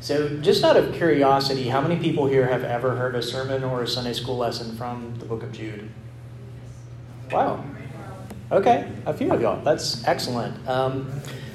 So, just out of curiosity, how many people here have ever heard a sermon or a Sunday school lesson from the book of Jude? Wow. Okay, a few of y'all. That's excellent. Um,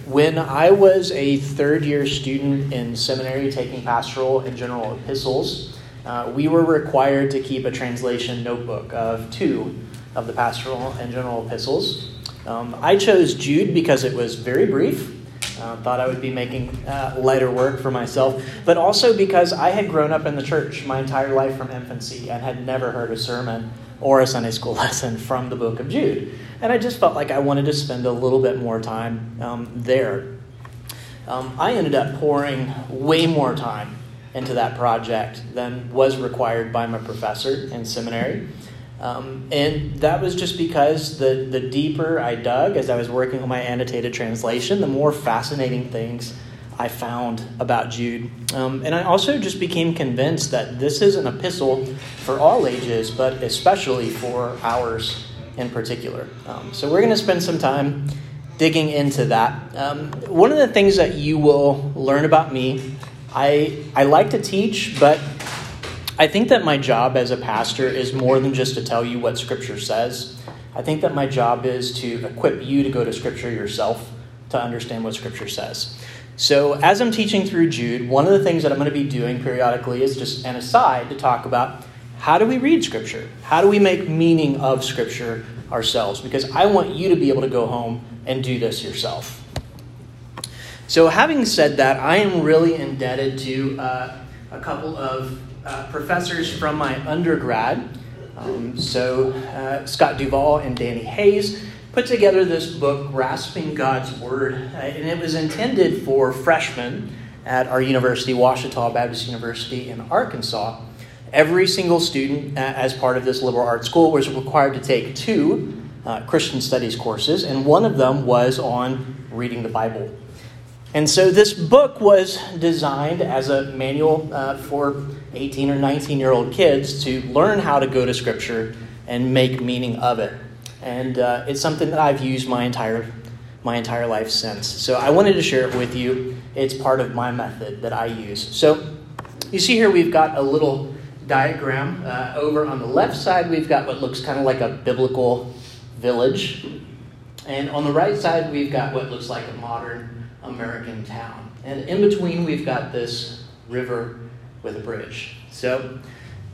when I was a third year student in seminary taking pastoral and general epistles, uh, we were required to keep a translation notebook of two of the pastoral and general epistles. Um, I chose Jude because it was very brief. Uh, thought I would be making uh, lighter work for myself, but also because I had grown up in the church my entire life from infancy and had never heard a sermon or a Sunday school lesson from the book of Jude. And I just felt like I wanted to spend a little bit more time um, there. Um, I ended up pouring way more time into that project than was required by my professor in seminary. Um, and that was just because the, the deeper I dug as I was working on my annotated translation, the more fascinating things I found about Jude. Um, and I also just became convinced that this is an epistle for all ages, but especially for ours in particular. Um, so we're going to spend some time digging into that. Um, one of the things that you will learn about me, I, I like to teach, but I think that my job as a pastor is more than just to tell you what Scripture says. I think that my job is to equip you to go to Scripture yourself to understand what Scripture says. So, as I'm teaching through Jude, one of the things that I'm going to be doing periodically is just an aside to talk about how do we read Scripture? How do we make meaning of Scripture ourselves? Because I want you to be able to go home and do this yourself. So, having said that, I am really indebted to uh, a couple of uh, professors from my undergrad. Um, so, uh, Scott Duvall and Danny Hays put together this book, Grasping God's Word, uh, and it was intended for freshmen at our university, Ouachita Baptist University in Arkansas. Every single student, uh, as part of this liberal arts school, was required to take two uh, Christian studies courses, and one of them was on reading the Bible. And so this book was designed as a manual uh, for 18 or 19 year old kids to learn how to go to Scripture and make meaning of it. And uh, it's something that I've used my entire, my entire life since. So I wanted to share it with you. It's part of my method that I use. So you see here we've got a little diagram. Uh, over on the left side, we've got what looks kind of like a biblical village. And on the right side, we've got what looks like a modern American town. And in between, we've got this river with a bridge. So,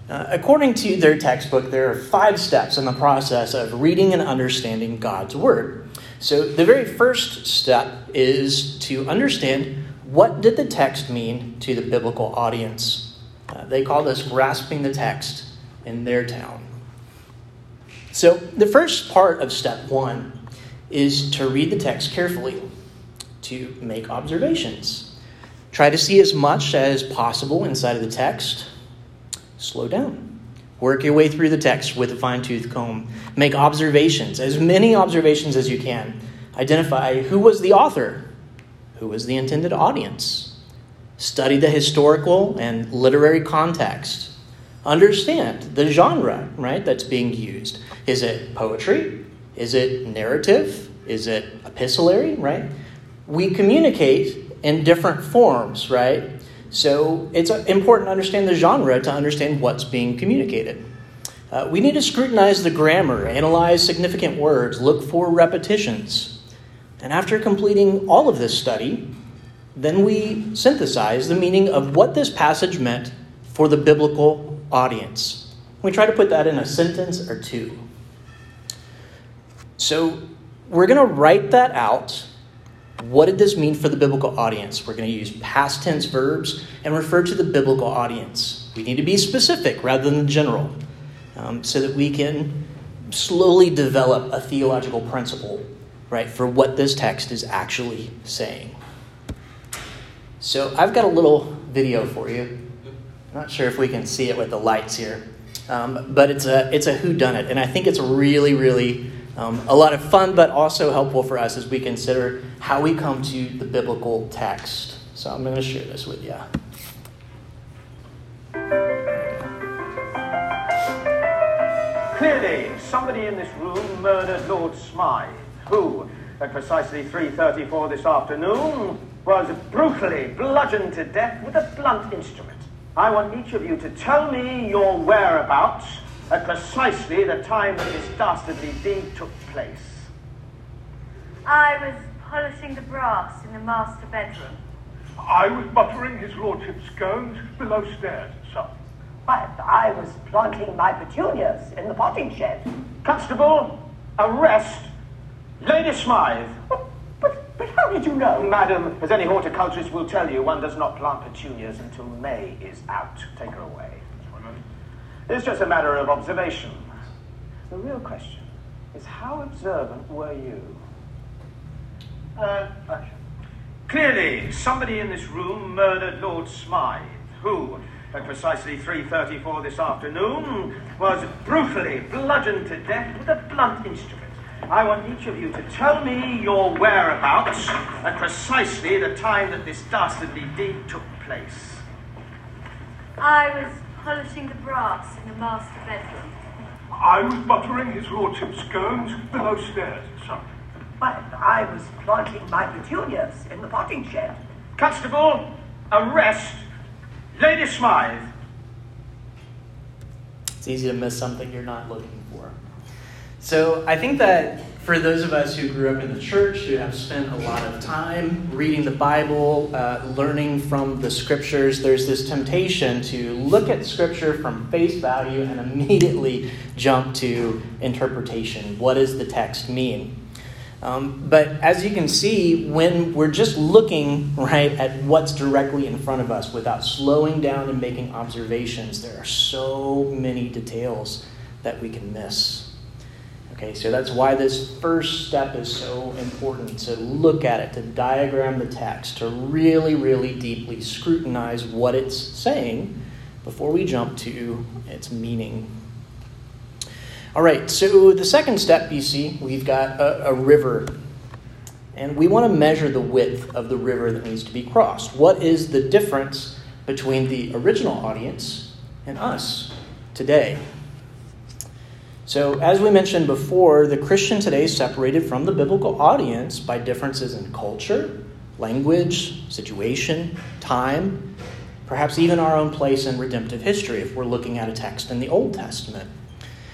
uh, according to their textbook, there are five steps in the process of reading and understanding God's Word. So, the very first step is to understand what did the text mean to the biblical audience. Uh, they call this grasping the text in their town. So, the first part of step one is to read the text carefully to make observations. Try to see as much as possible inside of the text. Slow down. Work your way through the text with a fine tooth comb. Make observations, as many observations as you can. Identify who was the author, who was the intended audience. Study the historical and literary context. Understand the genre, right, that's being used. Is it poetry? Is it narrative? Is it epistolary, right? We communicate in different forms, right? So it's important to understand the genre to understand what's being communicated. Uh, we need to scrutinize the grammar, analyze significant words, look for repetitions. And after completing all of this study, then we synthesize the meaning of what this passage meant for the biblical audience. We try to put that in a sentence or two. So we're going to write that out what did this mean for the biblical audience? We're going to use past tense verbs and refer to the biblical audience. We need to be specific rather than general um, so that we can slowly develop a theological principle, right, for what this text is actually saying. So I've got a little video for you. I'm not sure if we can see it with the lights here, um, but it's a it's a who done it, and I think it's really really um, a lot of fun, but also helpful for us as we consider how we come to the biblical text. So I'm going to share this with you. Clearly, somebody in this room murdered Lord Smythe, who, at precisely 3.34 this afternoon, was brutally bludgeoned to death with a blunt instrument. I want each of you to tell me your whereabouts at precisely the time that this dastardly deed took place. I was polishing the brass in the master bedroom. I was buttering his lordship's scones below stairs, sir. I, I was planting my petunias in the potting shed. Constable, arrest Lady Smythe. But, but, but how did you know? Madam, as any horticulturist will tell you, one does not plant petunias until May is out. Take her away. It's just a matter of observation. The real question is how observant were you? Uh, Clearly, somebody in this room murdered Lord Smythe, who, at precisely 3.34 this afternoon, was brutally bludgeoned to death with a blunt instrument. I want each of you to tell me your whereabouts at precisely the time that this dastardly deed took place. I was polishing the brass in the master bedroom. I was buttering his lordship's scones below stairs, sir. I, I was planting my petunias in the potting shed. Constable, arrest Lady Smythe. It's easy to miss something you're not looking for. So I think that for those of us who grew up in the church, who have spent a lot of time reading the Bible, uh, learning from the scriptures, there's this temptation to look at scripture from face value and immediately jump to interpretation. What does the text mean? Um, but as you can see, when we're just looking right at what's directly in front of us without slowing down and making observations, there are so many details that we can miss. Okay, so that's why this first step is so important to look at it, to diagram the text, to really, really deeply scrutinize what it's saying before we jump to its meaning. All right, so the second step, you see, we've got a, a river. And we want to measure the width of the river that needs to be crossed. What is the difference between the original audience and us today? So, as we mentioned before, the Christian today is separated from the biblical audience by differences in culture, language, situation, time, perhaps even our own place in redemptive history if we're looking at a text in the Old Testament.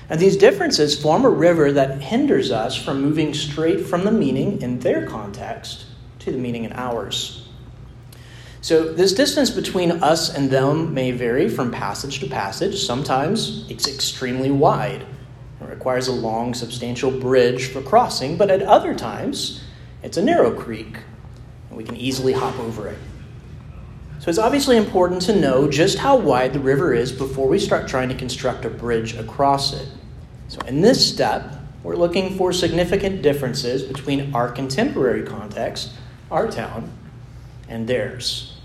And these differences form a river that hinders us from moving straight from the meaning in their context to the meaning in ours. So, this distance between us and them may vary from passage to passage. Sometimes it's extremely wide, it requires a long, substantial bridge for crossing, but at other times, it's a narrow creek, and we can easily hop over it. So it's obviously important to know just how wide the river is before we start trying to construct a bridge across it. So in this step, we're looking for significant differences between our contemporary context, our town, and theirs.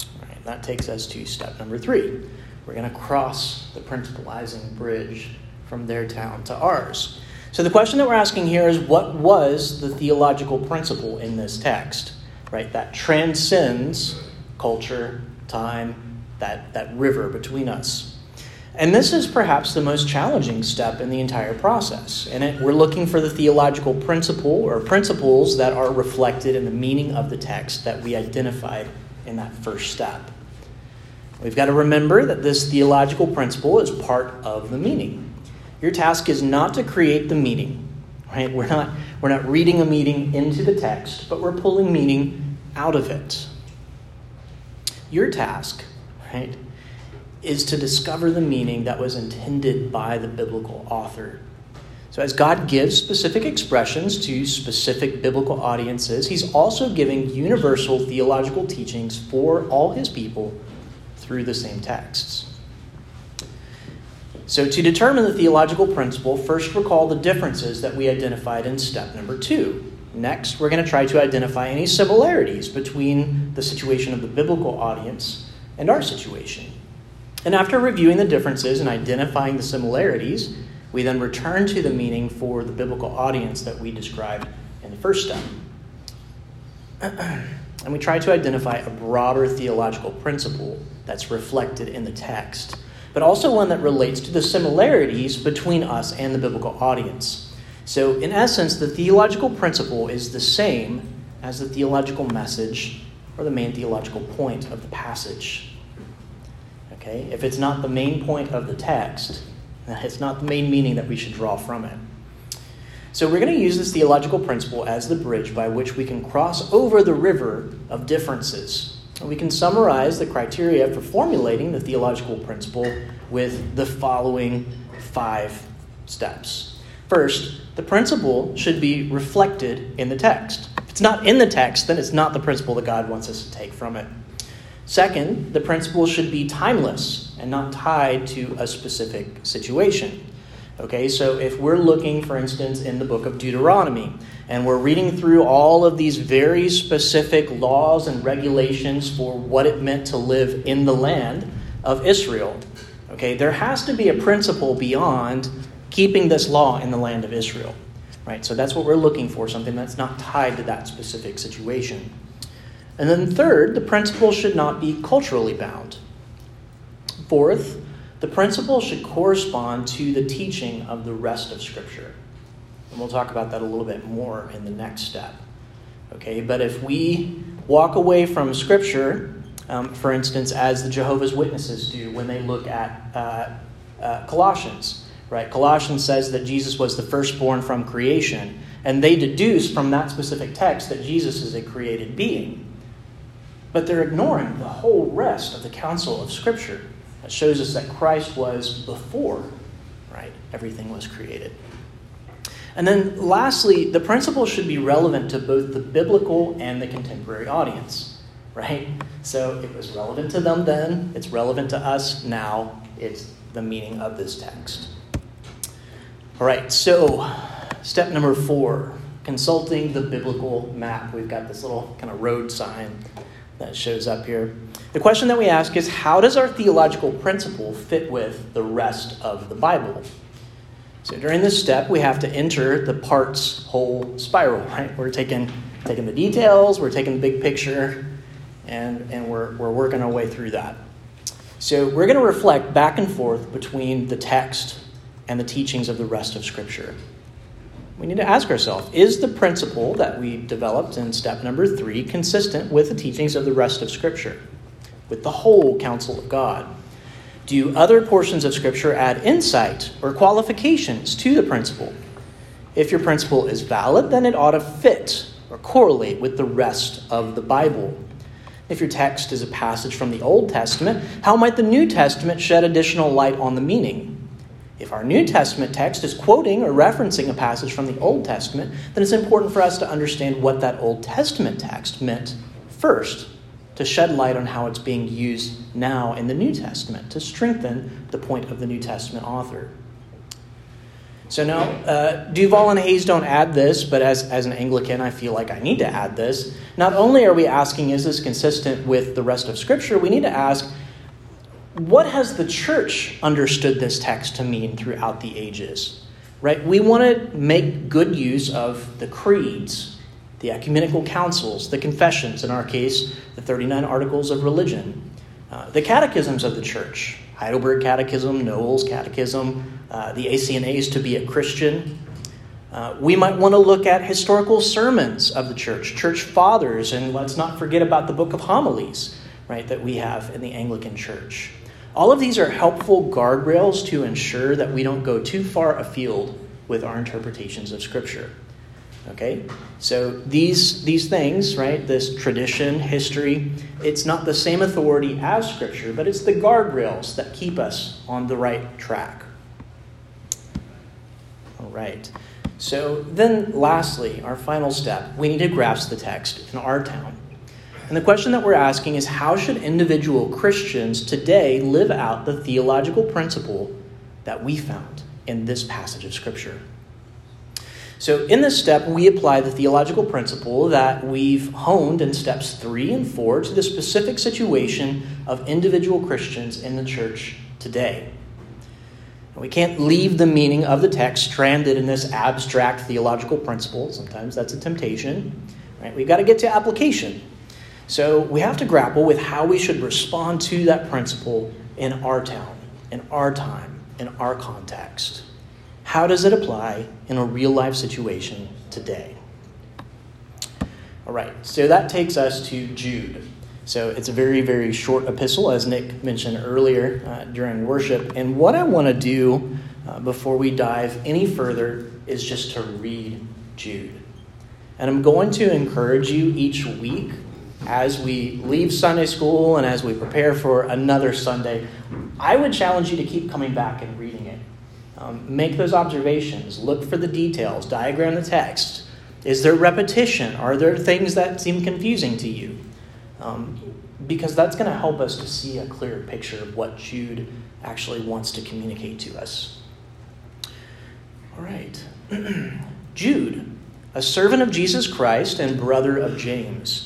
All right, that takes us to step number three. We're going to cross the principalizing bridge from their town to ours. So the question that we're asking here is what was the theological principle in this text? Right? That transcends culture, time, that, that river between us. And this is perhaps the most challenging step in the entire process. And it, we're looking for the theological principle or principles that are reflected in the meaning of the text that we identified in that first step. We've got to remember that this theological principle is part of the meaning. Your task is not to create the meaning, right? We're not, we're not reading a meaning into the text, but we're pulling meaning out of it. Your task, right, is to discover the meaning that was intended by the biblical author. So, as God gives specific expressions to specific biblical audiences, He's also giving universal theological teachings for all His people through the same texts. So, to determine the theological principle, first recall the differences that we identified in step number two. Next, we're going to try to identify any similarities between the situation of the biblical audience and our situation. And after reviewing the differences and identifying the similarities, we then return to the meaning for the biblical audience that we described in the first step. and we try to identify a broader theological principle that's reflected in the text, but also one that relates to the similarities between us and the biblical audience. So, in essence, the theological principle is the same as the theological message or the main theological point of the passage. Okay? If it's not the main point of the text, it's not the main meaning that we should draw from it. So we're going to use this theological principle as the bridge by which we can cross over the river of differences. We can summarize the criteria for formulating the theological principle with the following five steps. First, the principle should be reflected in the text. If it's not in the text, then it's not the principle that God wants us to take from it. Second, the principle should be timeless and not tied to a specific situation. Okay, so if we're looking, for instance, in the book of Deuteronomy, and we're reading through all of these very specific laws and regulations for what it meant to live in the land of Israel, okay, there has to be a principle beyond keeping this law in the land of Israel. Right? So that's what we're looking for, something that's not tied to that specific situation. And then third, the principle should not be culturally bound. Fourth, the principle should correspond to the teaching of the rest of Scripture. And we'll talk about that a little bit more in the next step. Okay, but if we walk away from Scripture, um, for instance, as the Jehovah's Witnesses do when they look at uh, uh, Colossians, right? Colossians says that Jesus was the firstborn from creation, and they deduce from that specific text that Jesus is a created being. But they're ignoring the whole rest of the counsel of Scripture that shows us that Christ was before, right? Everything was created. And then lastly, the principle should be relevant to both the biblical and the contemporary audience, right? So it was relevant to them then, it's relevant to us now, it's the meaning of this text. All right, so step number four consulting the biblical map. We've got this little kind of road sign that shows up here. The question that we ask is how does our theological principle fit with the rest of the Bible? So during this step, we have to enter the parts whole spiral, right? We're taking, taking the details, we're taking the big picture, and, and we're, we're working our way through that. So we're going to reflect back and forth between the text and the teachings of the rest of Scripture we need to ask ourselves is the principle that we developed in step number three consistent with the teachings of the rest of Scripture, with the whole counsel of God? Do other portions of Scripture add insight or qualifications to the principle? If your principle is valid, then it ought to fit or correlate with the rest of the Bible. If your text is a passage from the Old Testament, how might the New Testament shed additional light on the meaning? If our New Testament text is quoting or referencing a passage from the Old Testament, then it's important for us to understand what that Old Testament text meant first, to shed light on how it's being used now in the New Testament, to strengthen the point of the New Testament author. So now, uh, Duvall and Hays don't add this, but as, as an Anglican, I feel like I need to add this. Not only are we asking, is this consistent with the rest of Scripture, we need to ask, what has the church understood this text to mean throughout the ages? Right? We want to make good use of the creeds, the ecumenical councils, the confessions, in our case, the 39 articles of religion, uh, the catechisms of the church, Heidelberg Catechism, Nowell's Catechism, uh, the ACNA's to be a Christian. Uh, we might want to look at historical sermons of the church, church fathers, and let's not forget about the book of homilies, right, that we have in the Anglican church. All of these are helpful guardrails to ensure that we don't go too far afield with our interpretations of Scripture. Okay? So these, these things, right, this tradition, history, it's not the same authority as Scripture, but it's the guardrails that keep us on the right track. All right. So then, lastly, our final step, we need to grasp the text in our town. And the question that we're asking is how should individual Christians today live out the theological principle that we found in this passage of Scripture? So, in this step, we apply the theological principle that we've honed in steps three and four to the specific situation of individual Christians in the church today. We can't leave the meaning of the text stranded in this abstract theological principle. Sometimes that's a temptation. Right? We've got to get to application. So we have to grapple with how we should respond to that principle in our town, in our time, in our context. How does it apply in a real life situation today? All right, so that takes us to Jude. So it's a very, very short epistle, as Nick mentioned earlier uh, during worship. And what I want to do uh, before we dive any further is just to read Jude. And I'm going to encourage you each week as we leave Sunday school and as we prepare for another Sunday, I would challenge you to keep coming back and reading it. Um, make those observations, look for the details, diagram the text. Is there repetition? Are there things that seem confusing to you? Um, because that's going to help us to see a clearer picture of what Jude actually wants to communicate to us. All right. Jude, a servant of Jesus Christ and brother of James,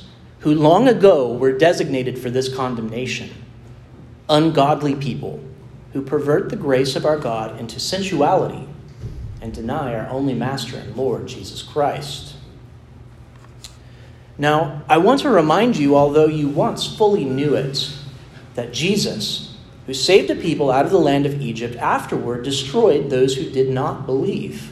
who long ago were designated for this condemnation ungodly people who pervert the grace of our God into sensuality and deny our only Master and Lord, Jesus Christ. Now, I want to remind you, although you once fully knew it, that Jesus, who saved the people out of the land of Egypt, afterward destroyed those who did not believe.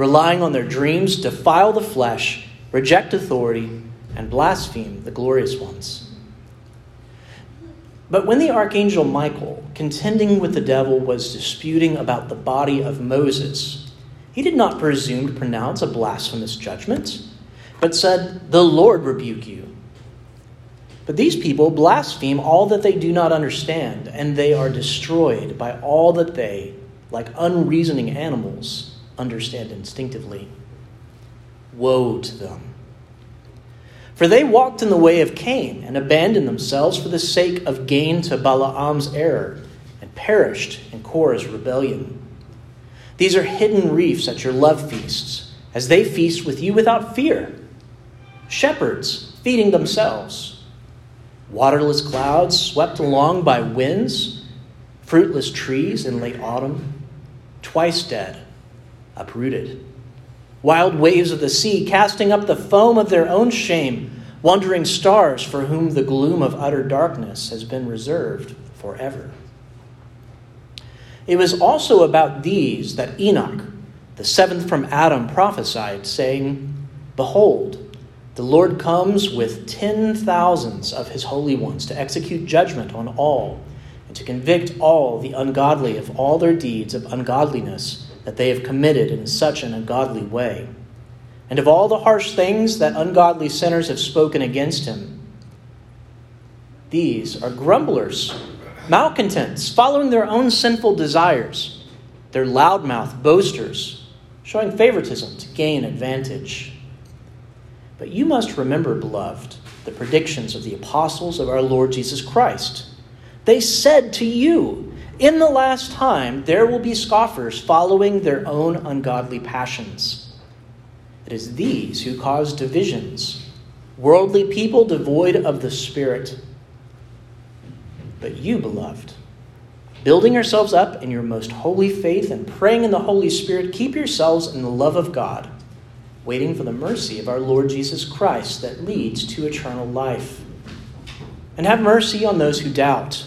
relying on their dreams, defile the flesh, reject authority, and blaspheme the glorious ones. But when the archangel Michael, contending with the devil, was disputing about the body of Moses, he did not presume to pronounce a blasphemous judgment but said, The Lord rebuke you. But these people blaspheme all that they do not understand, and they are destroyed by all that they, like unreasoning animals, understand instinctively. Woe to them! For they walked in the way of Cain and abandoned themselves for the sake of gain to Balaam's error and perished in Korah's rebellion. These are hidden reefs at your love feasts, as they feast with you without fear shepherds feeding themselves, waterless clouds swept along by winds, fruitless trees in late autumn, twice dead, uprooted, wild waves of the sea casting up the foam of their own shame, wandering stars for whom the gloom of utter darkness has been reserved forever. It was also about these that Enoch, the seventh from Adam, prophesied, saying, Behold, the Lord comes with ten thousands of his holy ones to execute judgment on all and to convict all the ungodly of all their deeds of ungodliness that they have committed in such an ungodly way, and of all the harsh things that ungodly sinners have spoken against him. These are grumblers, malcontents, following their own sinful desires. They're loudmouth boasters, showing favoritism to gain advantage. But you must remember, beloved, the predictions of the apostles of our Lord Jesus Christ. They said to you, In the last time there will be scoffers following their own ungodly passions. It is these who cause divisions, worldly people devoid of the Spirit. But you, beloved, building yourselves up in your most holy faith and praying in the Holy Spirit, keep yourselves in the love of God waiting for the mercy of our Lord Jesus Christ that leads to eternal life. And have mercy on those who doubt.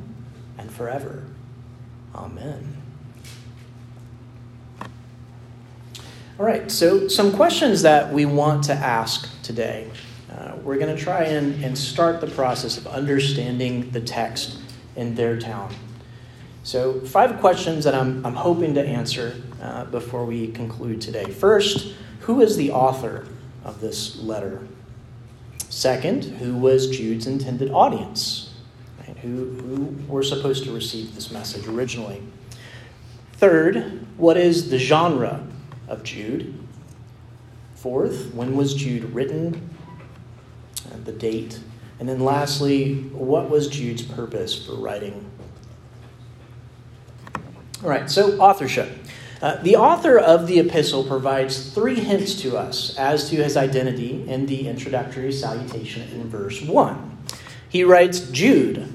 forever. Amen. All right, so some questions that we want to ask today. Uh, we're going to try and, and start the process of understanding the text in their town. So, five questions that I'm, I'm hoping to answer uh, before we conclude today. First, who is the author of this letter? Second, who was Jude's intended audience? Who, who were supposed to receive this message originally? Third, what is the genre of Jude? Fourth, when was Jude written? Uh, the date. And then lastly, what was Jude's purpose for writing? All right, so authorship. Uh, the author of the epistle provides three hints to us as to his identity in the introductory salutation in verse 1. He writes, Jude,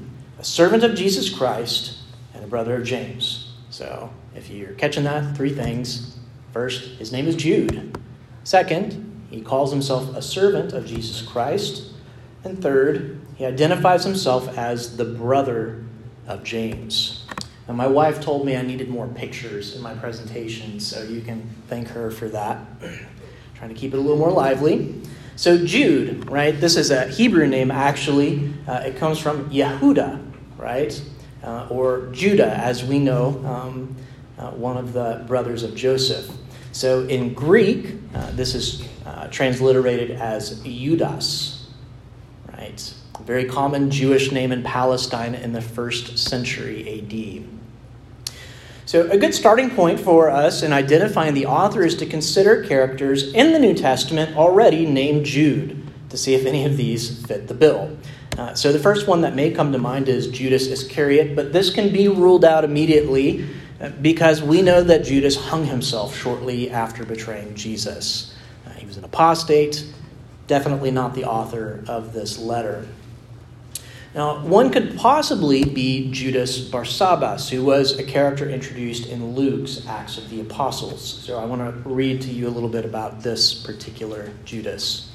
servant of Jesus Christ and a brother of James. So, if you're catching that, three things. First, his name is Jude. Second, he calls himself a servant of Jesus Christ. And third, he identifies himself as the brother of James. And my wife told me I needed more pictures in my presentation, so you can thank her for that. Trying to keep it a little more lively. So, Jude, right? This is a Hebrew name, actually. Uh, it comes from Yehuda, right? Uh, or Judah, as we know, um, uh, one of the brothers of Joseph. So, in Greek, uh, this is uh, transliterated as Judas, right? Very common Jewish name in Palestine in the first century AD. So, a good starting point for us in identifying the author is to consider characters in the New Testament already named Jude to see if any of these fit the bill. Uh, so, the first one that may come to mind is Judas Iscariot, but this can be ruled out immediately uh, because we know that Judas hung himself shortly after betraying Jesus. Uh, he was an apostate, definitely not the author of this letter. Now, one could possibly be Judas Barsabbas, who was a character introduced in Luke's Acts of the Apostles. So I want to read to you a little bit about this particular Judas.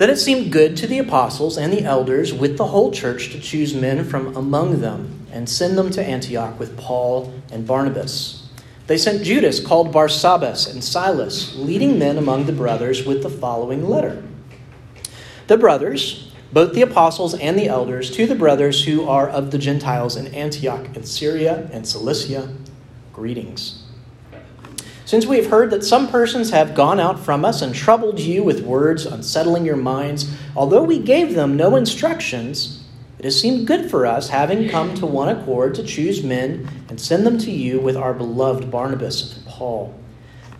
Then it seemed good to the apostles and the elders with the whole church to choose men from among them and send them to Antioch with Paul and Barnabas. They sent Judas, called Barsabbas, and Silas, leading men among the brothers, with the following letter The brothers, both the apostles and the elders, to the brothers who are of the Gentiles in Antioch and Syria and Cilicia, greetings. Since we have heard that some persons have gone out from us and troubled you with words, unsettling your minds, although we gave them no instructions, it has seemed good for us, having come to one accord, to choose men and send them to you with our beloved Barnabas and Paul,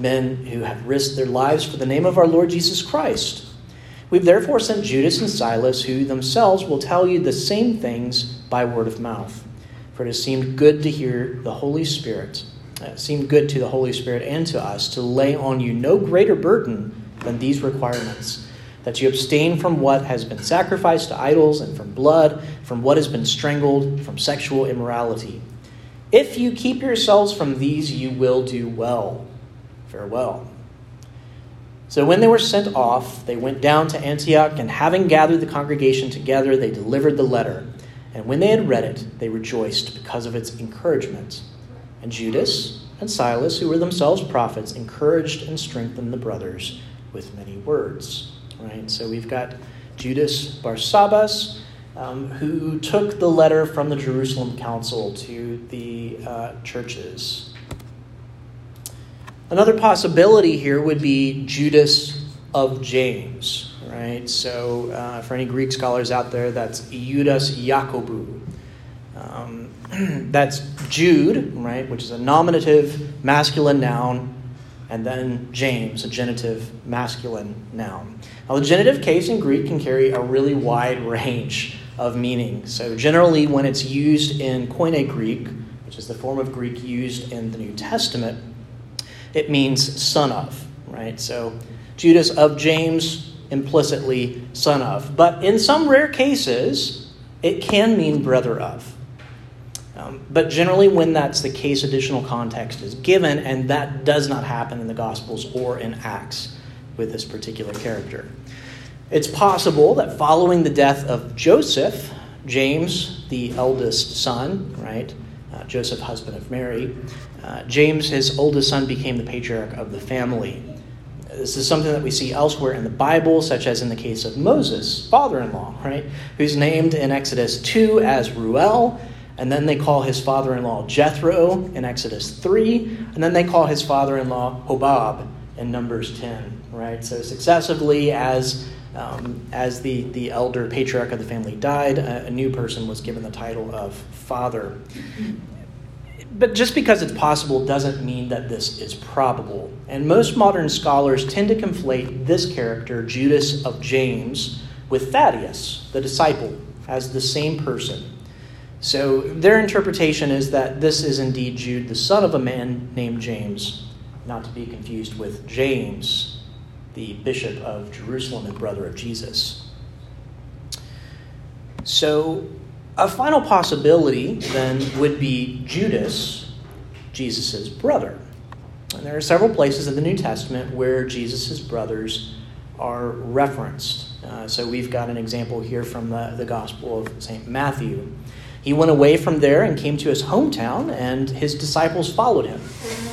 men who have risked their lives for the name of our Lord Jesus Christ. We've therefore sent Judas and Silas, who themselves will tell you the same things by word of mouth. For it has seemed good to hear the Holy Spirit. Uh, it seemed good to the Holy Spirit and to us to lay on you no greater burden than these requirements that you abstain from what has been sacrificed to idols, and from blood, from what has been strangled, from sexual immorality. If you keep yourselves from these, you will do well. Farewell. So when they were sent off, they went down to Antioch, and having gathered the congregation together, they delivered the letter. And when they had read it, they rejoiced because of its encouragement. And Judas and Silas, who were themselves prophets, encouraged and strengthened the brothers with many words. Right? So we've got Judas Barsabbas, um, who took the letter from the Jerusalem council to the uh, churches. Another possibility here would be Judas of James, right? So, uh, for any Greek scholars out there, that's Judas Jacobu. Um, that's Jude, right, which is a nominative masculine noun, and then James, a genitive masculine noun. Now, the genitive case in Greek can carry a really wide range of meaning. So, generally, when it's used in Koine Greek, which is the form of Greek used in the New Testament, it means son of, right? So Judas of James, implicitly son of. But in some rare cases, it can mean brother of. Um, but generally, when that's the case, additional context is given, and that does not happen in the Gospels or in Acts with this particular character. It's possible that following the death of Joseph, James, the eldest son, right? Uh, Joseph, husband of Mary. Uh, James, his oldest son, became the patriarch of the family. This is something that we see elsewhere in the Bible, such as in the case of Moses' father in law, right? Who's named in Exodus 2 as Reuel, and then they call his father in law Jethro in Exodus 3, and then they call his father in law Hobab in Numbers 10, right? So successively, as um, as the, the elder patriarch of the family died, a, a new person was given the title of father. But just because it's possible doesn't mean that this is probable. And most modern scholars tend to conflate this character, Judas of James, with Thaddeus, the disciple, as the same person. So their interpretation is that this is indeed Jude, the son of a man named James, not to be confused with James, the bishop of Jerusalem and brother of Jesus. So, a final possibility then would be Judas, Jesus' brother. And there are several places in the New Testament where Jesus' brothers are referenced. Uh, so we've got an example here from the, the Gospel of St. Matthew. He went away from there and came to his hometown, and his disciples followed him.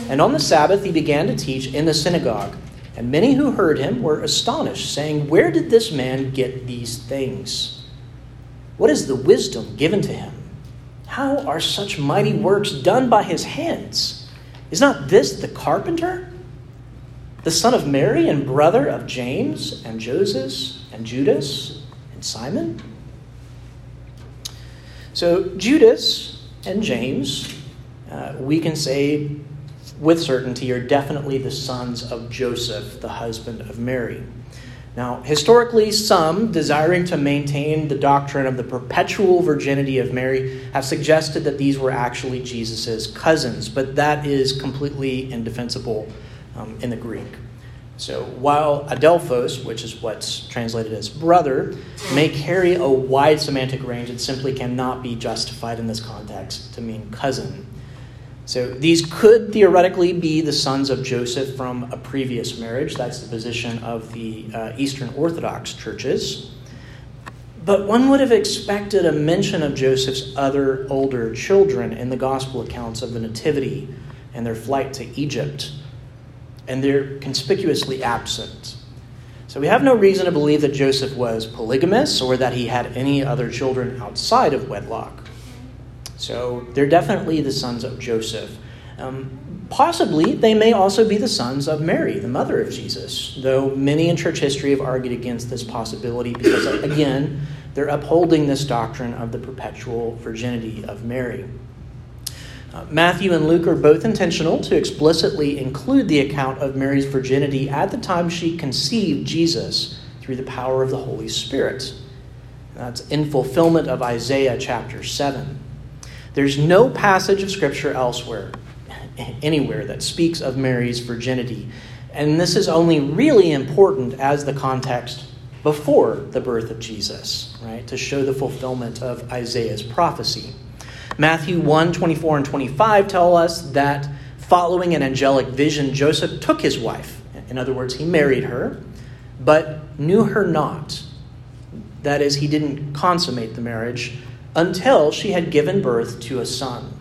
And on the Sabbath, he began to teach in the synagogue. And many who heard him were astonished, saying, Where did this man get these things? What is the wisdom given to him? How are such mighty works done by his hands? Is not this the carpenter? The son of Mary and brother of James and Joseph and Judas and Simon? So, Judas and James, uh, we can say with certainty, are definitely the sons of Joseph, the husband of Mary. Now, historically, some, desiring to maintain the doctrine of the perpetual virginity of Mary, have suggested that these were actually Jesus' cousins, but that is completely indefensible um, in the Greek. So, while adelphos, which is what's translated as brother, may carry a wide semantic range, it simply cannot be justified in this context to mean cousin. So these could theoretically be the sons of Joseph from a previous marriage. That's the position of the uh, Eastern Orthodox churches. But one would have expected a mention of Joseph's other older children in the gospel accounts of the Nativity and their flight to Egypt. And they're conspicuously absent. So we have no reason to believe that Joseph was polygamous or that he had any other children outside of wedlock. So they're definitely the sons of Joseph. Um, possibly they may also be the sons of Mary, the mother of Jesus, though many in church history have argued against this possibility because, again, they're upholding this doctrine of the perpetual virginity of Mary. Uh, Matthew and Luke are both intentional to explicitly include the account of Mary's virginity at the time she conceived Jesus through the power of the Holy Spirit. That's in fulfillment of Isaiah chapter 7. There's no passage of Scripture elsewhere, anywhere, that speaks of Mary's virginity. And this is only really important as the context before the birth of Jesus, right? To show the fulfillment of Isaiah's prophecy. Matthew 1 24 and 25 tell us that following an angelic vision, Joseph took his wife. In other words, he married her, but knew her not. That is, he didn't consummate the marriage until she had given birth to a son.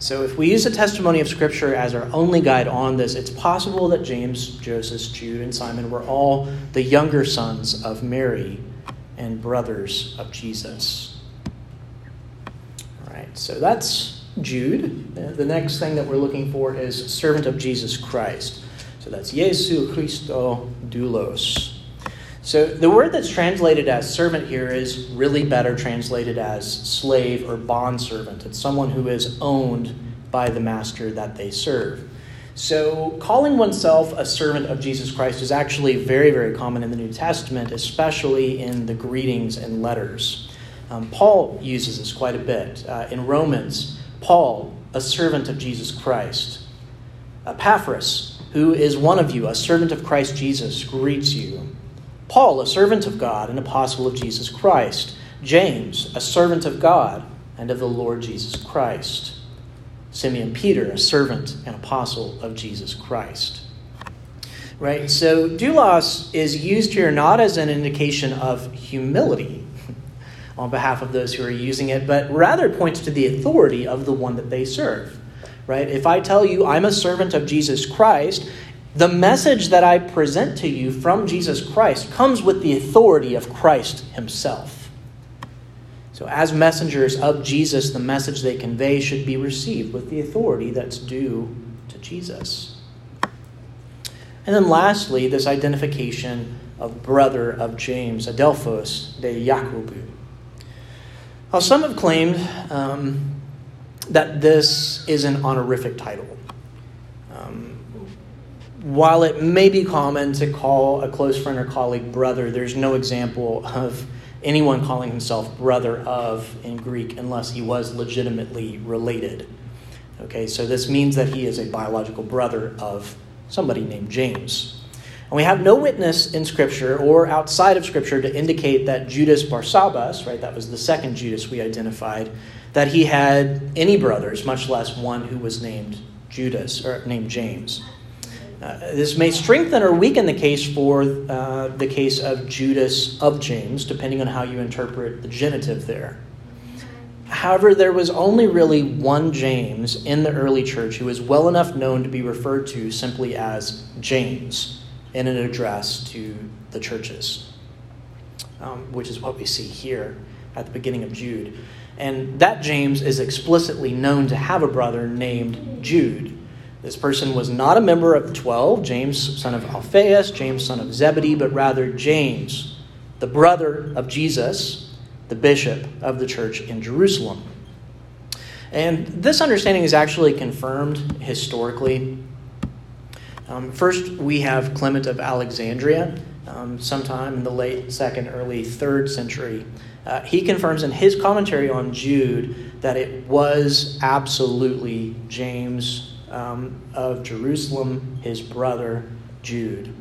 So, if we use the testimony of Scripture as our only guide on this, it's possible that James, Joseph, Jude, and Simon were all the younger sons of Mary and brothers of Jesus. So that's Jude. Uh, the next thing that we're looking for is servant of Jesus Christ. So that's Jesu Christo doulos. So the word that's translated as servant here is really better translated as slave or bondservant. It's someone who is owned by the master that they serve. So calling oneself a servant of Jesus Christ is actually very, very common in the New Testament, especially in the greetings and letters. Um, Paul uses this quite a bit. Uh, in Romans, Paul, a servant of Jesus Christ. Epaphras, who is one of you, a servant of Christ Jesus, greets you. Paul, a servant of God, an apostle of Jesus Christ. James, a servant of God and of the Lord Jesus Christ. Simeon Peter, a servant and apostle of Jesus Christ. Right? So, doulos is used here not as an indication of humility, on behalf of those who are using it, but rather points to the authority of the one that they serve. Right? If I tell you I'm a servant of Jesus Christ, the message that I present to you from Jesus Christ comes with the authority of Christ himself. So, as messengers of Jesus, the message they convey should be received with the authority that's due to Jesus. And then, lastly, this identification of brother of James, Adelphos de Jacobu. Now, some have claimed um, that this is an honorific title. Um, while it may be common to call a close friend or colleague brother, there's no example of anyone calling himself brother of in Greek unless he was legitimately related. Okay, so this means that he is a biological brother of somebody named James. And we have no witness in Scripture or outside of Scripture to indicate that Judas Barsabbas, right, that was the second Judas we identified, that he had any brothers, much less one who was named Judas or named James. Uh, this may strengthen or weaken the case for uh, the case of Judas of James, depending on how you interpret the genitive there. However, there was only really one James in the early church who was well enough known to be referred to simply as James in an address to the churches, um, which is what we see here at the beginning of Jude. And that James is explicitly known to have a brother named Jude. This person was not a member of the twelve, James, son of Alphaeus, James, son of Zebedee, but rather James, the brother of Jesus, the bishop of the church in Jerusalem. And this understanding is actually confirmed historically. Um, first, we have Clement of Alexandria, um, sometime in the late second, early third century. Uh, he confirms in his commentary on Jude that it was absolutely James um, of Jerusalem, his brother Jude.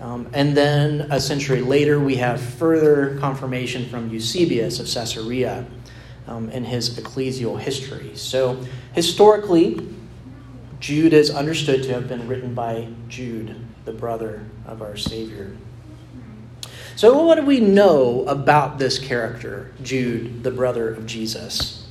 Um, and then a century later, we have further confirmation from Eusebius of Caesarea um, in his ecclesial history. So, historically, Jude is understood to have been written by Jude, the brother of our Savior. So, what do we know about this character, Jude, the brother of Jesus?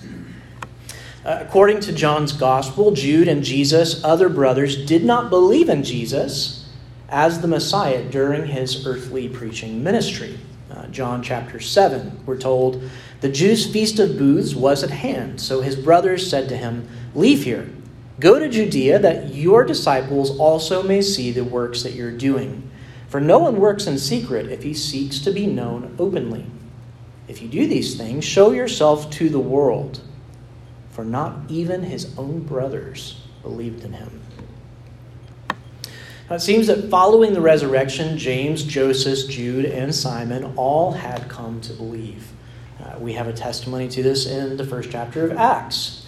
Uh, according to John's Gospel, Jude and Jesus' other brothers did not believe in Jesus as the Messiah during his earthly preaching ministry. Uh, John chapter 7, we're told, the Jews' feast of booths was at hand, so his brothers said to him, Leave here, go to Judea, that your disciples also may see the works that you're doing. For no one works in secret if he seeks to be known openly. If you do these things, show yourself to the world for not even his own brothers believed in him. Now, it seems that following the resurrection, James, Joseph, Jude, and Simon all had come to believe. Uh, we have a testimony to this in the first chapter of Acts.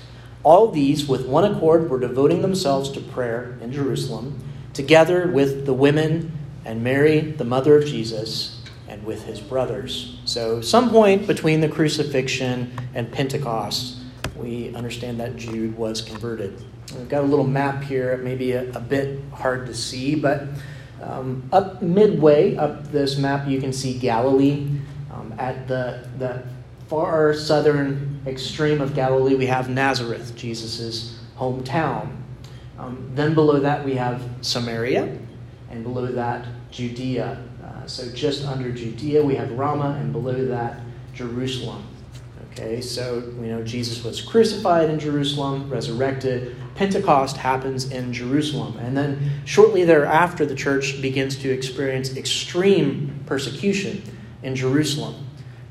All these, with one accord, were devoting themselves to prayer in Jerusalem, together with the women and Mary, the mother of Jesus, and with his brothers. So, some point between the crucifixion and Pentecost, we understand that Jude was converted. We've got a little map here. It may be a, a bit hard to see, but um, up midway up this map, you can see Galilee. Um, at the, the far southern extreme of Galilee, we have Nazareth, Jesus' hometown. Um, then below that, we have Samaria, and below that, Judea. Uh, so just under Judea, we have Ramah, and below that, Jerusalem. Okay, so we know Jesus was crucified in Jerusalem, resurrected. Pentecost happens in Jerusalem. And then shortly thereafter, the church begins to experience extreme persecution in Jerusalem,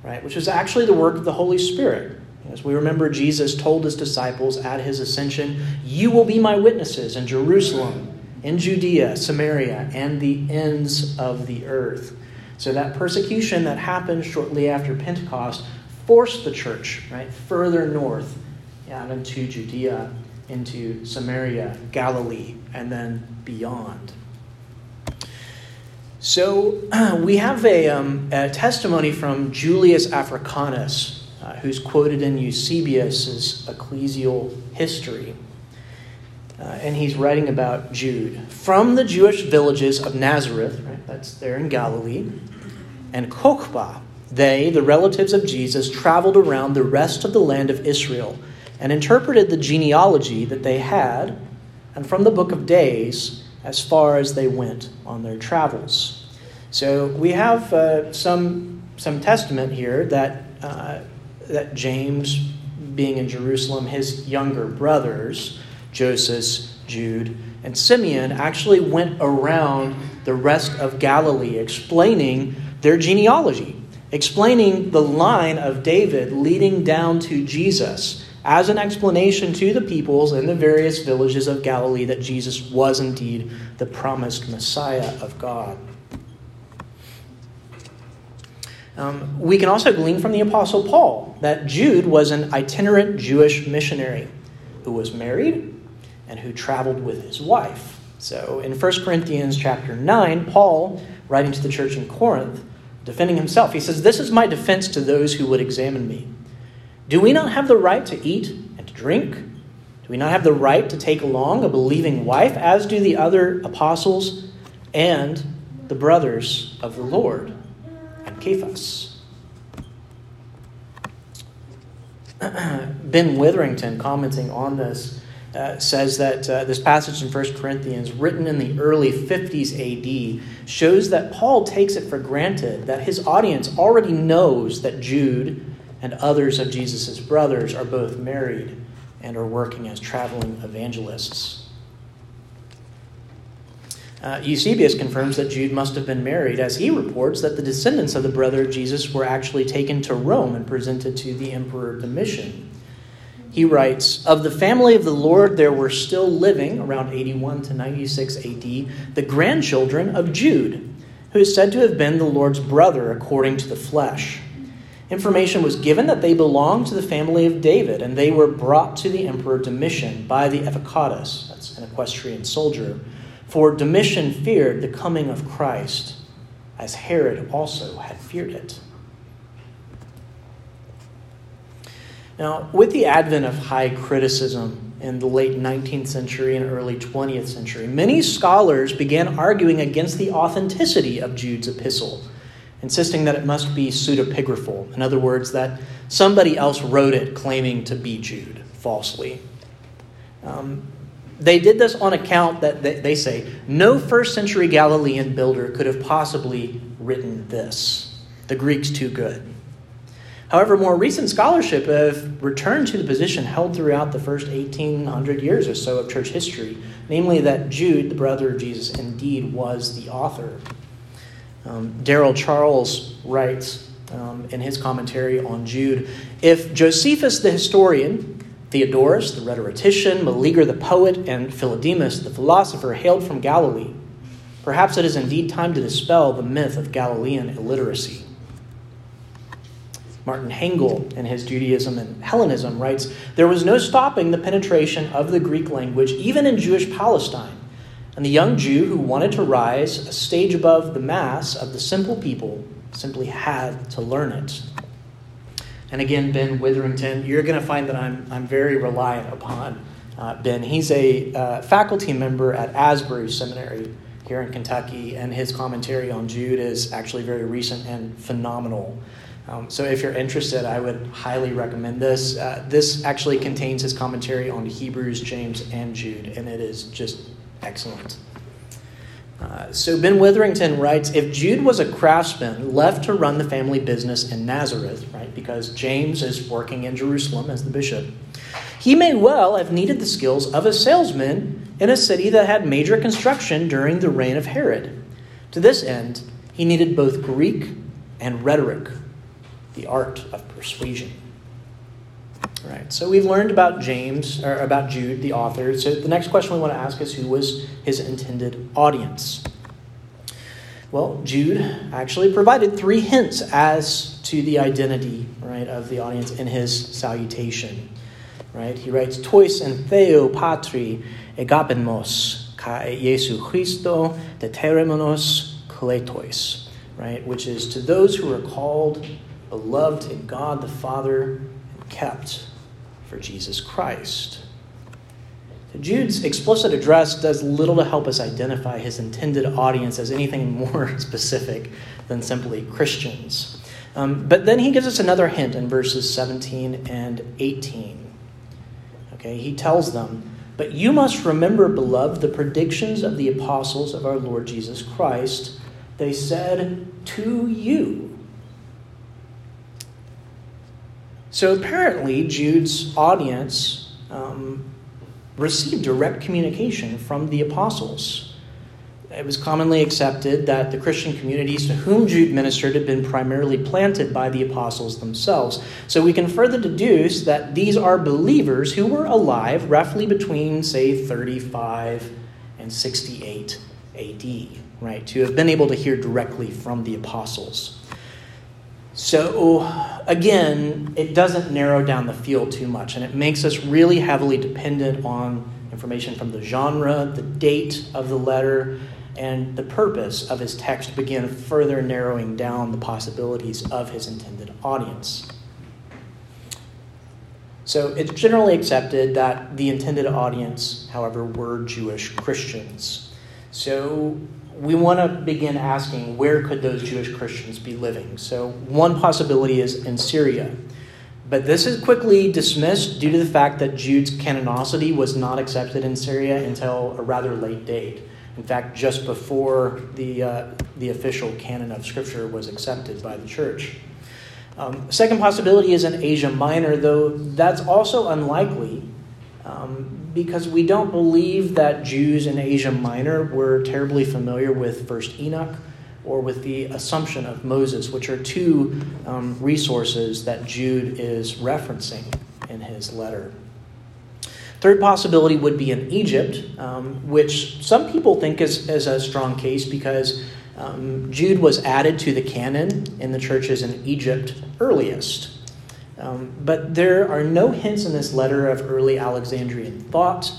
right? Which is actually the work of the Holy Spirit. As we remember, Jesus told his disciples at his ascension, You will be my witnesses in Jerusalem, in Judea, Samaria, and the ends of the earth. So that persecution that happened shortly after Pentecost forced the church right further north out into Judea, into Samaria, Galilee, and then beyond. So we have a, um, a testimony from Julius Africanus, uh, who's quoted in Eusebius's ecclesial history. Uh, and he's writing about Jude. From the Jewish villages of Nazareth, right, that's there in Galilee, and Cochaba, They, the relatives of Jesus, traveled around the rest of the land of Israel and interpreted the genealogy that they had, and from the book of days, as far as they went on their travels. So we have uh, some, some testament here that, uh, that James, being in Jerusalem, his younger brothers, Joseph, Jude, and Simeon, actually went around the rest of Galilee explaining their genealogy, explaining the line of David leading down to Jesus as an explanation to the peoples in the various villages of Galilee that Jesus was indeed the promised Messiah of God. Um, we can also glean from the Apostle Paul that Jude was an itinerant Jewish missionary who was married and who traveled with his wife. So in 1 Corinthians chapter 9, Paul, writing to the church in Corinth, defending himself, he says, This is my defense to those who would examine me. Do we not have the right to eat and to drink? Do we not have the right to take along a believing wife, as do the other apostles and the brothers of the Lord and Cephas? ben Witherington, commenting on this, uh, says that uh, this passage in 1 Corinthians, written in the early 50s AD, shows that Paul takes it for granted that his audience already knows that Jude and others of Jesus' brothers are both married and are working as traveling evangelists. Uh, Eusebius confirms that Jude must have been married, as he reports that the descendants of the brother of Jesus were actually taken to Rome and presented to the Emperor Domitian. He writes Of the family of the Lord, there were still living, around 81 to 96 AD, the grandchildren of Jude, who is said to have been the Lord's brother according to the flesh. Information was given that they belonged to the family of David, and they were brought to the emperor Domitian by the Evocatus, that's an equestrian soldier, for Domitian feared the coming of Christ, as Herod also had feared it. Now, with the advent of high criticism in the late 19th century and early 20th century, many scholars began arguing against the authenticity of Jude's epistle insisting that it must be pseudepigraphal. In other words, that somebody else wrote it claiming to be Jude falsely. Um, they did this on account that they say no first century Galilean builder could have possibly written this. The Greek's too good. However, more recent scholarship have returned to the position held throughout the first 1800 years or so of church history, namely that Jude, the brother of Jesus, indeed was the author. Um, Daryl Charles writes um, in his commentary on Jude if Josephus the historian, Theodorus the rhetorician, Meleager the poet, and Philodemus the philosopher hailed from Galilee, perhaps it is indeed time to dispel the myth of Galilean illiteracy. Martin Hengel, in his Judaism and Hellenism, writes There was no stopping the penetration of the Greek language, even in Jewish Palestine. And the young Jew who wanted to rise a stage above the mass of the simple people simply had to learn it. And again, Ben Witherington, you're going to find that I'm, I'm very reliant upon uh, Ben. He's a uh, faculty member at Asbury Seminary here in Kentucky, and his commentary on Jude is actually very recent and phenomenal. Um, so if you're interested, I would highly recommend this. Uh, this actually contains his commentary on Hebrews, James, and Jude, and it is just Excellent. Uh, so Ben Witherington writes If Jude was a craftsman left to run the family business in Nazareth, right, because James is working in Jerusalem as the bishop, he may well have needed the skills of a salesman in a city that had major construction during the reign of Herod. To this end, he needed both Greek and rhetoric, the art of persuasion. Right. So we've learned about James or about Jude, the author. So the next question we want to ask is who was his intended audience? Well, Jude actually provided three hints as to the identity, right, of the audience in his salutation. Right? He writes, Tois en theo patri egapemos kai Jesu Christo deteremonos kletois. Right? Which is to those who are called, beloved in God the Father, kept for Jesus Christ. Jude's explicit address does little to help us identify his intended audience as anything more specific than simply Christians. Um, but then he gives us another hint in verses 17 and 18. Okay, he tells them, But you must remember, beloved, the predictions of the apostles of our Lord Jesus Christ. They said to you. So apparently, Jude's audience um, received direct communication from the apostles it was commonly accepted that the Christian communities to whom Jude ministered had been primarily planted by the apostles themselves. So we can further deduce that these are believers who were alive roughly between, say, 35 and 68 AD, right? To have been able to hear directly from the apostles. So, again, it doesn't narrow down the field too much, and it makes us really heavily dependent on information from the genre, the date of the letter, and the purpose of his text to begin further narrowing down the possibilities of his intended audience. So it's generally accepted that the intended audience, however, were Jewish Christians. So we want to begin asking where could those Jewish Christians be living? So one possibility is in Syria. But this is quickly dismissed due to the fact that Jude's canonicity was not accepted in Syria until a rather late date. In fact, just before the, uh, the official canon of Scripture was accepted by the church. Um, second possibility is in Asia Minor, though that's also unlikely um, because we don't believe that Jews in Asia Minor were terribly familiar with First Enoch or with the Assumption of Moses, which are two um, resources that Jude is referencing in his letter. Third possibility would be in Egypt, um, which some people think is, is a strong case because um, Jude was added to the canon in the churches in Egypt earliest. Um, but there are no hints in this letter of early Alexandrian thought.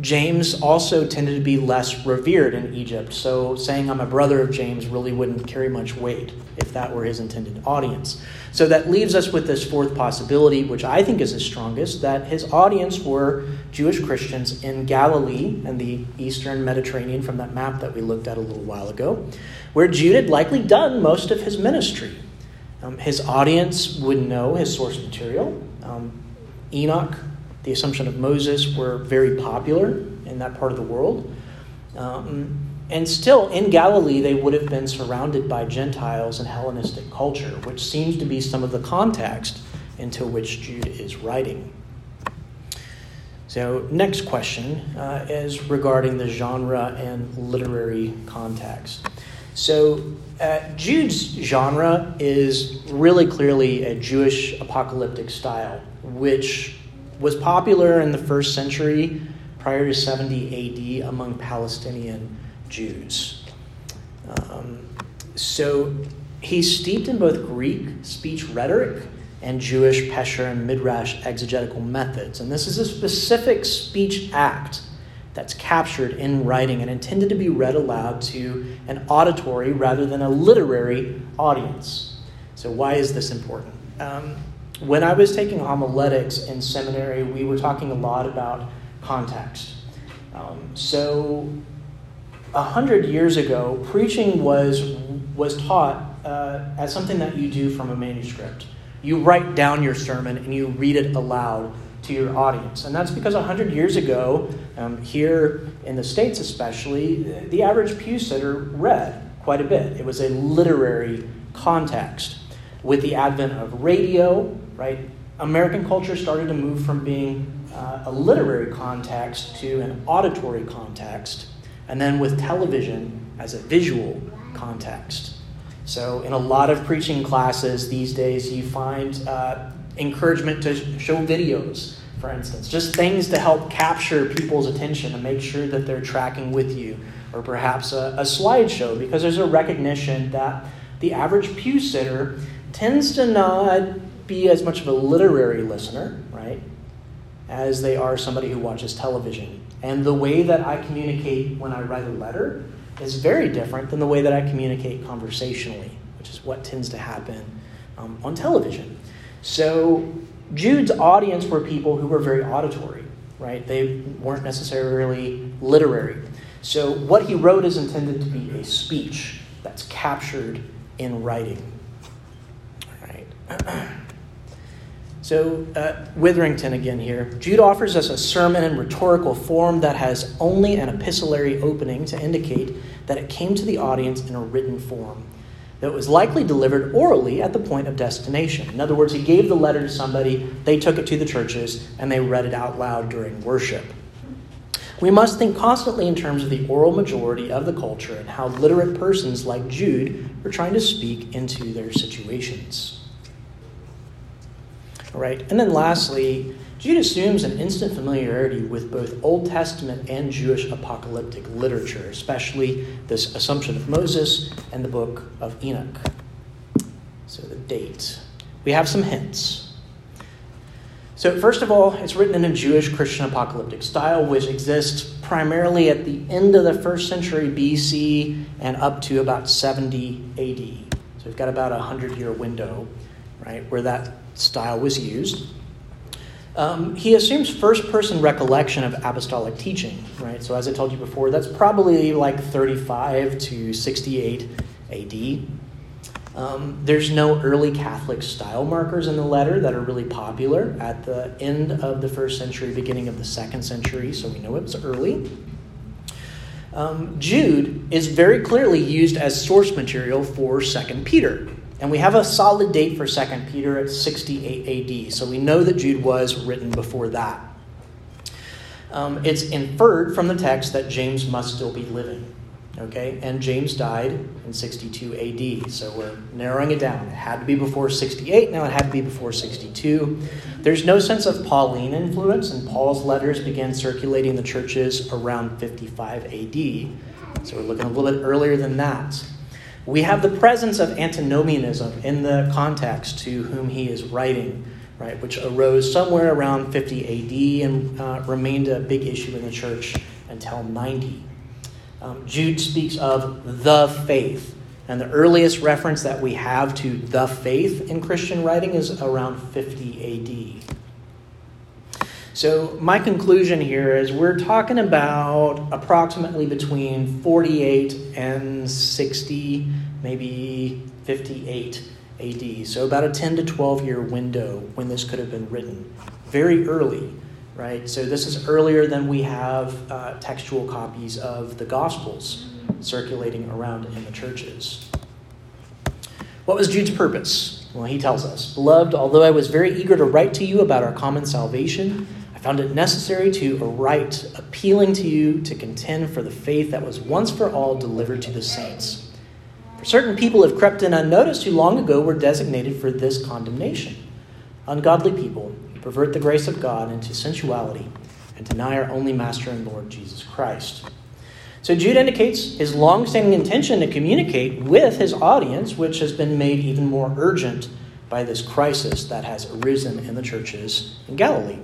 James also tended to be less revered in Egypt, so saying I'm a brother of James really wouldn't carry much weight if that were his intended audience. So that leaves us with this fourth possibility, which I think is the strongest that his audience were Jewish Christians in Galilee and the eastern Mediterranean from that map that we looked at a little while ago, where Jude had likely done most of his ministry. Um, his audience would know his source material. Um, Enoch, the Assumption of Moses were very popular in that part of the world. Um, and still, in Galilee, they would have been surrounded by Gentiles and Hellenistic culture, which seems to be some of the context into which Jude is writing. So, next question uh, is regarding the genre and literary context. So, uh, Jude's genre is really clearly a Jewish apocalyptic style, which was popular in the first century prior to 70 AD among Palestinian Jews. Um, so he's steeped in both Greek speech rhetoric and Jewish Pesher and Midrash exegetical methods. And this is a specific speech act that's captured in writing and intended to be read aloud to an auditory rather than a literary audience. So, why is this important? Um, when I was taking homiletics in seminary, we were talking a lot about context. Um, so, a hundred years ago, preaching was was taught uh, as something that you do from a manuscript. You write down your sermon and you read it aloud to your audience, and that's because hundred years ago, um, here in the states especially, the average pew sitter read quite a bit. It was a literary context. With the advent of radio, right? American culture started to move from being uh, a literary context to an auditory context, and then with television as a visual context. So, in a lot of preaching classes these days, you find uh, encouragement to show videos, for instance, just things to help capture people's attention and make sure that they're tracking with you, or perhaps a, a slideshow, because there's a recognition that the average pew sitter tends to not be as much of a literary listener, right, as they are somebody who watches television. And the way that I communicate when I write a letter is very different than the way that I communicate conversationally, which is what tends to happen um, on television. So Jude's audience were people who were very auditory, right? They weren't necessarily literary. So what he wrote is intended to be a speech that's captured in writing. All right. So, uh, Witherington again here. Jude offers us a sermon in rhetorical form that has only an epistolary opening to indicate that it came to the audience in a written form, that was likely delivered orally at the point of destination. In other words, he gave the letter to somebody, they took it to the churches, and they read it out loud during worship. We must think constantly in terms of the oral majority of the culture and how literate persons like Jude were trying to speak into their situations. Right? And then lastly, Jude assumes an instant familiarity with both Old Testament and Jewish apocalyptic literature, especially this Assumption of Moses and the book of Enoch. So the date. We have some hints. So, first of all, it's written in a Jewish Christian apocalyptic style, which exists primarily at the end of the first century BC and up to about 70 AD. So, we've got about a 100 year window, right, where that style was used. Um, he assumes first person recollection of apostolic teaching, right? So, as I told you before, that's probably like 35 to 68 AD. Um, there's no early Catholic style markers in the letter that are really popular at the end of the first century, beginning of the second century, so we know it was early. Um, Jude is very clearly used as source material for Second Peter. And we have a solid date for 2 Peter at 68 AD, so we know that Jude was written before that. Um, it's inferred from the text that James must still be living. Okay, and James died in 62 AD, so we're narrowing it down. It had to be before 68, now it had to be before 62. There's no sense of Pauline influence, and Paul's letters began circulating in the churches around 55 AD, so we're looking a little bit earlier than that. We have the presence of antinomianism in the context to whom he is writing, right, which arose somewhere around 50 AD and uh, remained a big issue in the church until 90. Um, Jude speaks of the faith, and the earliest reference that we have to the faith in Christian writing is around 50 AD. So, my conclusion here is we're talking about approximately between 48 and 60, maybe 58 AD. So, about a 10 to 12 year window when this could have been written. Very early, right? So, this is earlier than we have uh, textual copies of the Gospels circulating around in the churches. What was Jude's purpose? Well, he tells us Beloved, although I was very eager to write to you about our common salvation, found it necessary to write, appealing to you to contend for the faith that was once for all delivered to the saints. For certain people have crept in unnoticed who long ago were designated for this condemnation. Ungodly people who pervert the grace of God into sensuality and deny our only Master and Lord Jesus Christ. So Jude indicates his long-standing intention to communicate with his audience, which has been made even more urgent by this crisis that has arisen in the churches in Galilee.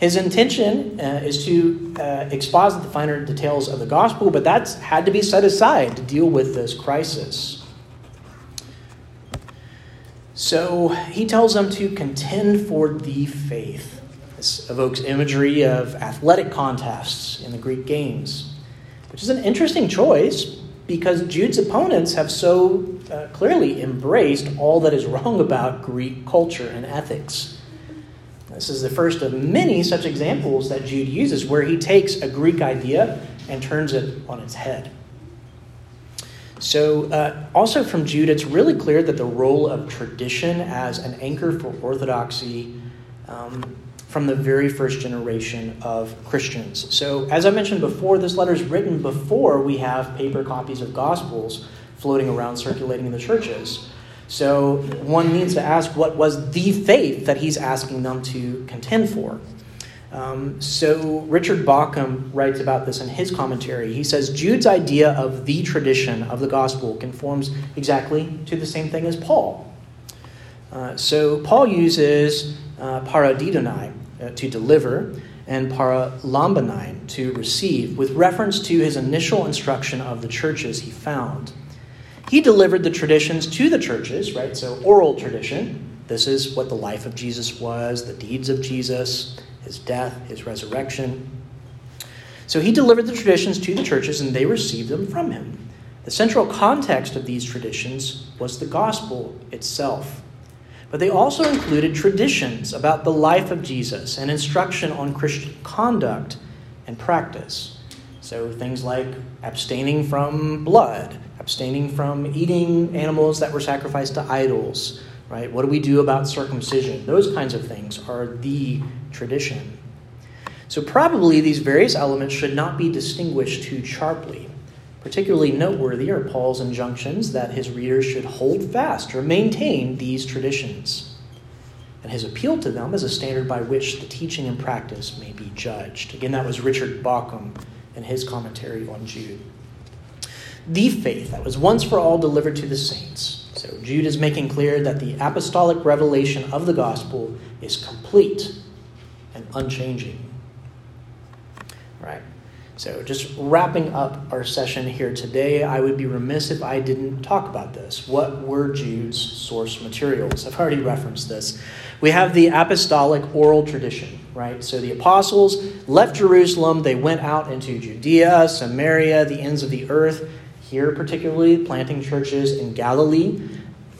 His intention uh, is to uh, exposit the finer details of the gospel, but that's had to be set aside to deal with this crisis. So he tells them to contend for the faith. This evokes imagery of athletic contests in the Greek games, which is an interesting choice because Jude's opponents have so uh, clearly embraced all that is wrong about Greek culture and ethics. This is the first of many such examples that Jude uses where he takes a Greek idea and turns it on its head. So, uh, also from Jude, it's really clear that the role of tradition as an anchor for orthodoxy um, from the very first generation of Christians. So, as I mentioned before, this letter is written before we have paper copies of Gospels floating around circulating in the churches. So one needs to ask what was the faith that he's asking them to contend for. Um, so Richard Bauckham writes about this in his commentary. He says Jude's idea of the tradition of the gospel conforms exactly to the same thing as Paul. Uh, so Paul uses uh, paradidomi uh, to deliver and paralambonai to receive, with reference to his initial instruction of the churches he found. He delivered the traditions to the churches, right? So, oral tradition. This is what the life of Jesus was, the deeds of Jesus, his death, his resurrection. So, he delivered the traditions to the churches and they received them from him. The central context of these traditions was the gospel itself. but they also included traditions about the life of Jesus and instruction on Christian conduct and practice. So things like abstaining from blood, abstaining from eating animals that were sacrificed to idols, right? What do we do about circumcision? Those kinds of things are the tradition. So, probably these various elements should not be distinguished too sharply. Particularly noteworthy are Paul's injunctions that his readers should hold fast or maintain these traditions, and his appeal to them as a standard by which the teaching and practice may be judged. Again, that was Richard Bauckham in his commentary on Jude. The faith that was once for all delivered to the saints. So, Jude is making clear that the apostolic revelation of the gospel is complete and unchanging. Right? So, just wrapping up our session here today, I would be remiss if I didn't talk about this. What were Jude's source materials? I've already referenced this. We have the apostolic oral tradition, right? So, the apostles left Jerusalem, they went out into Judea, Samaria, the ends of the earth, here particularly planting churches in Galilee,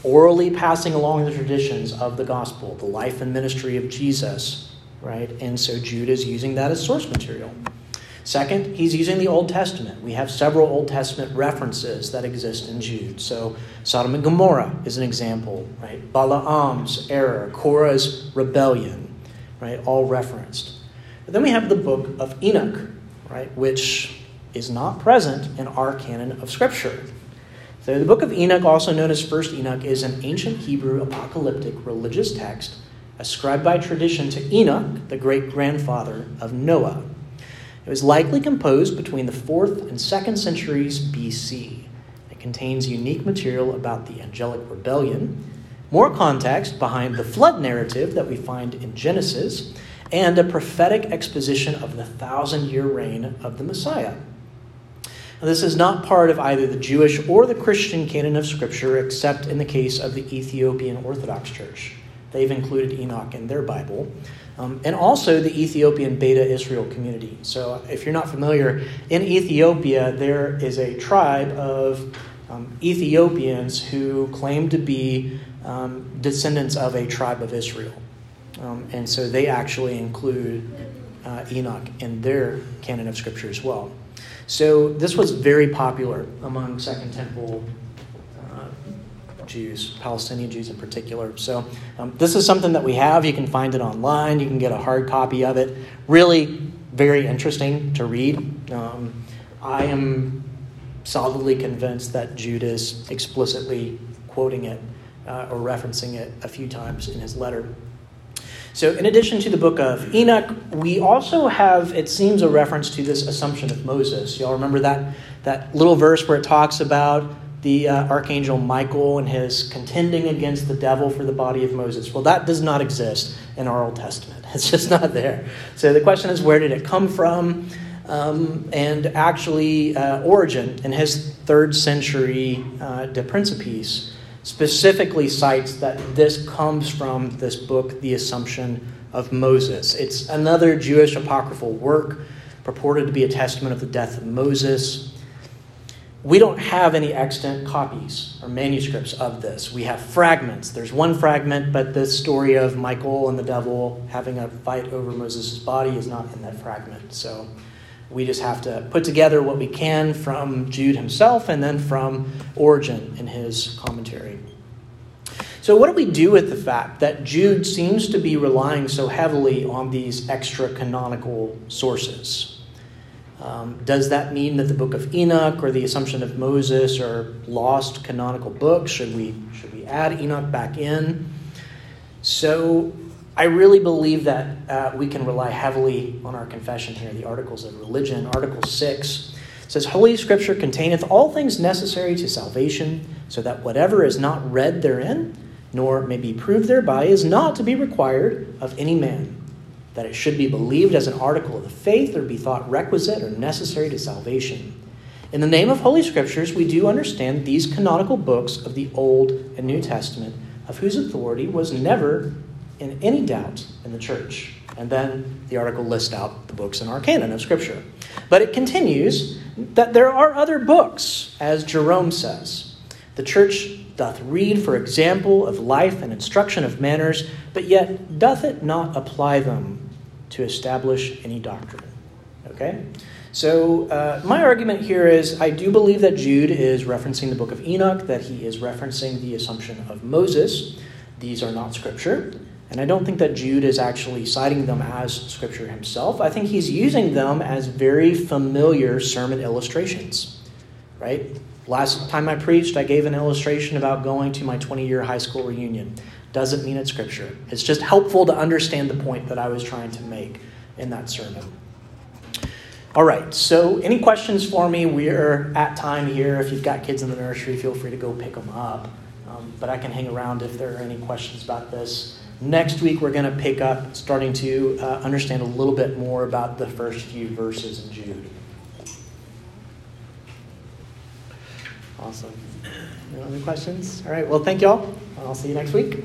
orally passing along the traditions of the gospel, the life and ministry of Jesus, right? And so, Jude is using that as source material. Second, he's using the Old Testament. We have several Old Testament references that exist in Jude. So, Sodom and Gomorrah is an example, right? Balaam's error, Korah's rebellion, right? All referenced. But then we have the book of Enoch, right? Which is not present in our canon of Scripture. So, the book of Enoch, also known as First Enoch, is an ancient Hebrew apocalyptic religious text ascribed by tradition to Enoch, the great grandfather of Noah. It was likely composed between the 4th and 2nd centuries BC. It contains unique material about the angelic rebellion, more context behind the flood narrative that we find in Genesis, and a prophetic exposition of the thousand year reign of the Messiah. This is not part of either the Jewish or the Christian canon of Scripture, except in the case of the Ethiopian Orthodox Church. They've included Enoch in their Bible um, and also the Ethiopian Beta Israel community. So, if you're not familiar, in Ethiopia, there is a tribe of um, Ethiopians who claim to be um, descendants of a tribe of Israel. Um, and so they actually include uh, Enoch in their canon of Scripture as well. So, this was very popular among Second Temple Jews, Palestinian Jews in particular. So, um, this is something that we have. You can find it online, you can get a hard copy of it. Really, very interesting to read. Um, I am solidly convinced that Jude is explicitly quoting it uh, or referencing it a few times in his letter. So, in addition to the book of Enoch, we also have, it seems, a reference to this assumption of Moses. Y'all remember that, that little verse where it talks about the uh, archangel Michael and his contending against the devil for the body of Moses. Well, that does not exist in our Old Testament. It's just not there. So the question is, where did it come from? Um, and actually, uh, Origen, in his third century uh, De Principiis, specifically cites that this comes from this book, The Assumption of Moses. It's another Jewish apocryphal work purported to be a testament of the death of Moses we don't have any extant copies or manuscripts of this. We have fragments. There's one fragment, but the story of Michael and the devil having a fight over Moses' body is not in that fragment. So we just have to put together what we can from Jude himself and then from Origen in his commentary. So, what do we do with the fact that Jude seems to be relying so heavily on these extra canonical sources? Um, does that mean that the book of Enoch or the Assumption of Moses are lost canonical books? Should we, should we add Enoch back in? So I really believe that uh, we can rely heavily on our confession here, the Articles of Religion. Article 6 says, Holy Scripture containeth all things necessary to salvation, so that whatever is not read therein, nor may be proved thereby, is not to be required of any man that it should be believed as an article of the faith or be thought requisite or necessary to salvation. In the name of Holy Scriptures, we do understand these canonical books of the Old and New Testament, of whose authority was never in any doubt in the church. And then the article lists out the books in our canon of Scripture. But it continues that there are other books, as Jerome says. The church doth read for example of life and instruction of manners, but yet doth it not apply them to establish any doctrine. Okay? So, uh, my argument here is I do believe that Jude is referencing the book of Enoch, that he is referencing the assumption of Moses. These are not scripture. And I don't think that Jude is actually citing them as scripture himself. I think he's using them as very familiar sermon illustrations, right? Last time I preached, I gave an illustration about going to my 20 year high school reunion. Doesn't mean it's scripture. It's just helpful to understand the point that I was trying to make in that sermon. All right, so any questions for me? We're at time here. If you've got kids in the nursery, feel free to go pick them up. Um, but I can hang around if there are any questions about this. Next week, we're going to pick up starting to uh, understand a little bit more about the first few verses in Jude. Awesome. No other questions? All right, well, thank y'all. I'll see you next week.